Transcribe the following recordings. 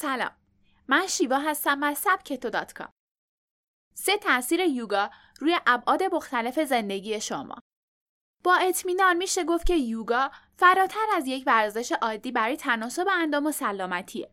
سلام. من شیوا هستم از سبکتو دات کام. سه تاثیر یوگا روی ابعاد مختلف زندگی شما. با اطمینان میشه گفت که یوگا فراتر از یک ورزش عادی برای تناسب اندام و سلامتیه.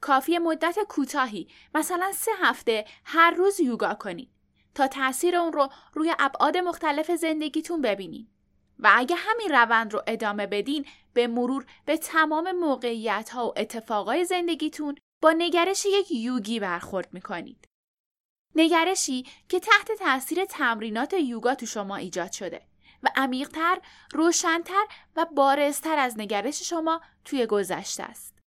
کافی مدت کوتاهی مثلا سه هفته هر روز یوگا کنید تا تاثیر اون رو روی ابعاد مختلف زندگیتون ببینید و اگه همین روند رو ادامه بدین به مرور به تمام موقعیت ها و اتفاقای زندگیتون با نگرش یک یوگی برخورد می‌کنید. نگرشی که تحت تاثیر تمرینات یوگا تو شما ایجاد شده و عمیقتر، روشنتر و بارزتر از نگرش شما توی گذشته است.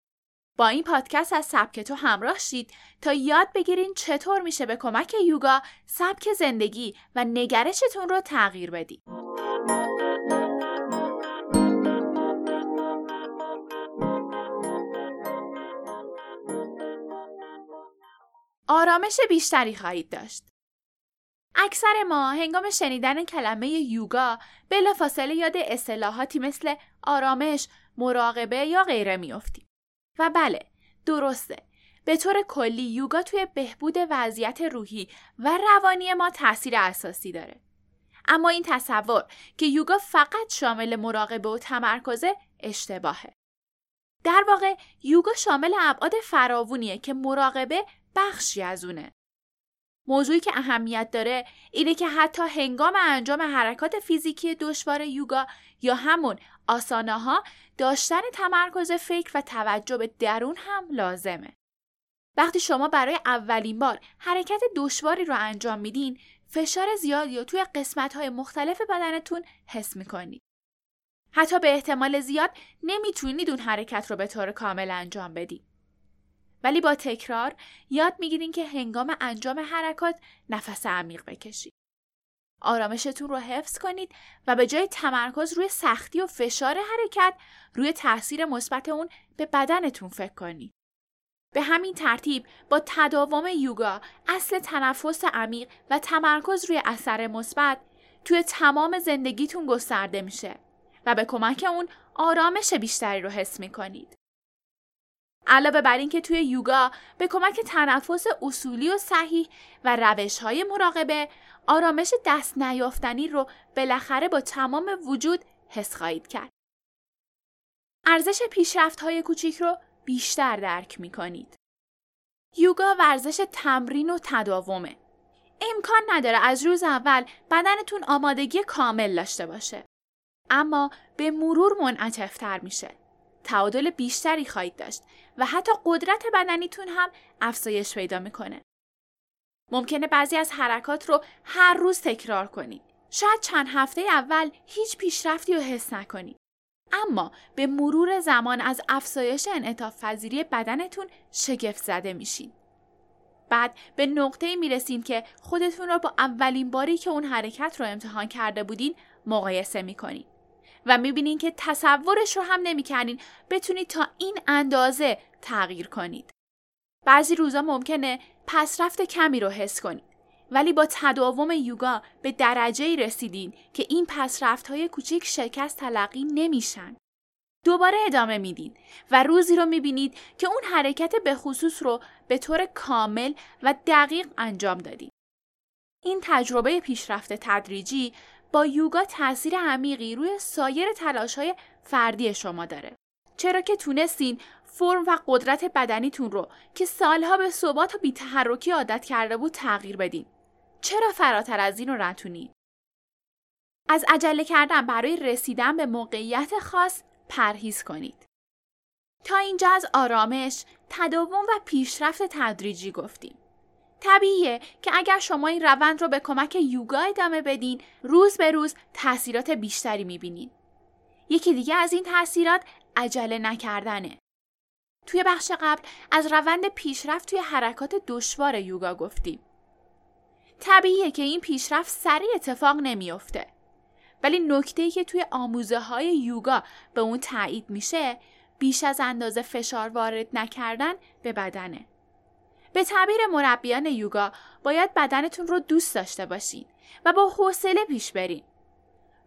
با این پادکست از سبک تو همراه شید تا یاد بگیرین چطور میشه به کمک یوگا سبک زندگی و نگرشتون رو تغییر بدید. آرامش بیشتری خواهید داشت. اکثر ما هنگام شنیدن کلمه یوگا بلافاصله یاد اصطلاحاتی مثل آرامش، مراقبه یا غیره میافتیم. و بله، درسته. به طور کلی یوگا توی بهبود وضعیت روحی و روانی ما تاثیر اساسی داره. اما این تصور که یوگا فقط شامل مراقبه و تمرکزه اشتباهه. در واقع یوگا شامل ابعاد فراوونیه که مراقبه بخشی از اونه. موضوعی که اهمیت داره اینه که حتی هنگام انجام حرکات فیزیکی دشوار یوگا یا همون آسانه ها داشتن تمرکز فکر و توجه به درون هم لازمه. وقتی شما برای اولین بار حرکت دشواری رو انجام میدین فشار زیادی رو توی قسمت های مختلف بدنتون حس می‌کنید. حتی به احتمال زیاد نمی‌تونید اون حرکت رو به طور کامل انجام بدید. ولی با تکرار یاد می‌گیرین که هنگام انجام حرکات نفس عمیق بکشید. آرامشتون رو حفظ کنید و به جای تمرکز روی سختی و فشار حرکت روی تاثیر مثبت اون به بدنتون فکر کنید. به همین ترتیب با تداوم یوگا اصل تنفس عمیق و تمرکز روی اثر مثبت توی تمام زندگیتون گسترده میشه و به کمک اون آرامش بیشتری رو حس می‌کنید. علاوه بر اینکه توی یوگا به کمک تنفس اصولی و صحیح و روش های مراقبه آرامش دست نیافتنی رو بالاخره با تمام وجود حس خواهید کرد. ارزش پیشرفت های کوچیک رو بیشتر درک می کنید. یوگا ورزش تمرین و تداومه. امکان نداره از روز اول بدنتون آمادگی کامل داشته باشه. اما به مرور منعطفتر میشه. تعادل بیشتری خواهید داشت و حتی قدرت بدنیتون هم افزایش پیدا می‌کنه. ممکنه بعضی از حرکات رو هر روز تکرار کنید. شاید چند هفته اول هیچ پیشرفتی رو حس نکنید. اما به مرور زمان از افزایش انعطاف پذیری بدنتون شگفت زده میشین. بعد به نقطه می‌رسین که خودتون رو با اولین باری که اون حرکت رو امتحان کرده بودین مقایسه می‌کنین. و می‌بینین که تصورش رو هم نمی‌کنین بتونید تا این اندازه تغییر کنید. بعضی روزا ممکنه پسرفت کمی رو حس کنید. ولی با تداوم یوگا به درجه ای رسیدین که این پسرفت های کوچیک شکست تلقی نمیشن. دوباره ادامه میدین و روزی رو می‌بینید که اون حرکت به خصوص رو به طور کامل و دقیق انجام دادید. این تجربه پیشرفت تدریجی با یوگا تاثیر عمیقی روی سایر تلاش های فردی شما داره. چرا که تونستین فرم و قدرت بدنیتون رو که سالها به ثبات و بیتحرکی عادت کرده بود تغییر بدین. چرا فراتر از این رو نتونید؟ از عجله کردن برای رسیدن به موقعیت خاص پرهیز کنید. تا اینجا از آرامش، تداوم و پیشرفت تدریجی گفتیم. طبیعیه که اگر شما این روند رو به کمک یوگا ادامه بدین روز به روز تاثیرات بیشتری می‌بینین. یکی دیگه از این تاثیرات عجله نکردنه. توی بخش قبل از روند پیشرفت توی حرکات دشوار یوگا گفتیم. طبیعیه که این پیشرفت سریع اتفاق نمیافته. ولی نکته که توی آموزه های یوگا به اون تایید میشه بیش از اندازه فشار وارد نکردن به بدنه. به تعبیر مربیان یوگا باید بدنتون رو دوست داشته باشید و با حوصله پیش برین.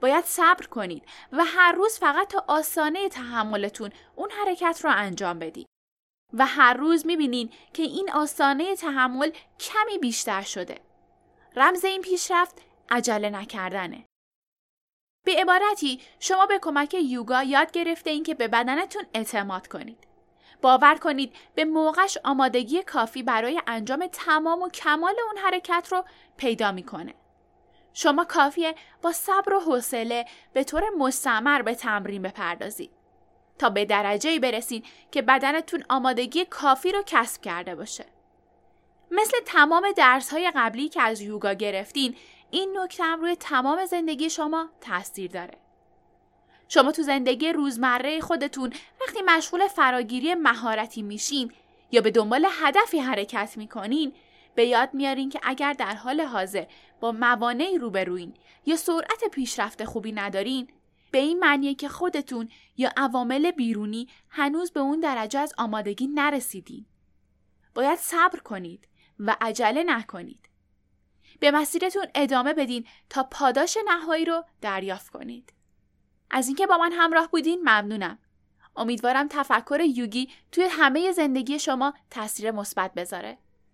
باید صبر کنید و هر روز فقط تا آسانه تحملتون اون حرکت رو انجام بدید. و هر روز می‌بینین که این آستانه تحمل کمی بیشتر شده. رمز این پیشرفت عجله نکردنه. به عبارتی شما به کمک یوگا یاد گرفته این که به بدنتون اعتماد کنید. باور کنید به موقعش آمادگی کافی برای انجام تمام و کمال اون حرکت رو پیدا می‌کنه. شما کافیه با صبر و حوصله به طور مستمر به تمرین بپردازید تا به درجه برسین که بدنتون آمادگی کافی رو کسب کرده باشه. مثل تمام درس های قبلی که از یوگا گرفتین این نکته روی تمام زندگی شما تاثیر داره. شما تو زندگی روزمره خودتون وقتی مشغول فراگیری مهارتی میشین یا به دنبال هدفی حرکت می‌کنین به یاد میارین که اگر در حال حاضر با موانعی روبروین یا سرعت پیشرفت خوبی ندارین به این معنیه که خودتون یا عوامل بیرونی هنوز به اون درجه از آمادگی نرسیدین. باید صبر کنید و عجله نکنید. به مسیرتون ادامه بدین تا پاداش نهایی رو دریافت کنید. از اینکه با من همراه بودین ممنونم. امیدوارم تفکر یوگی توی همه زندگی شما تاثیر مثبت بذاره.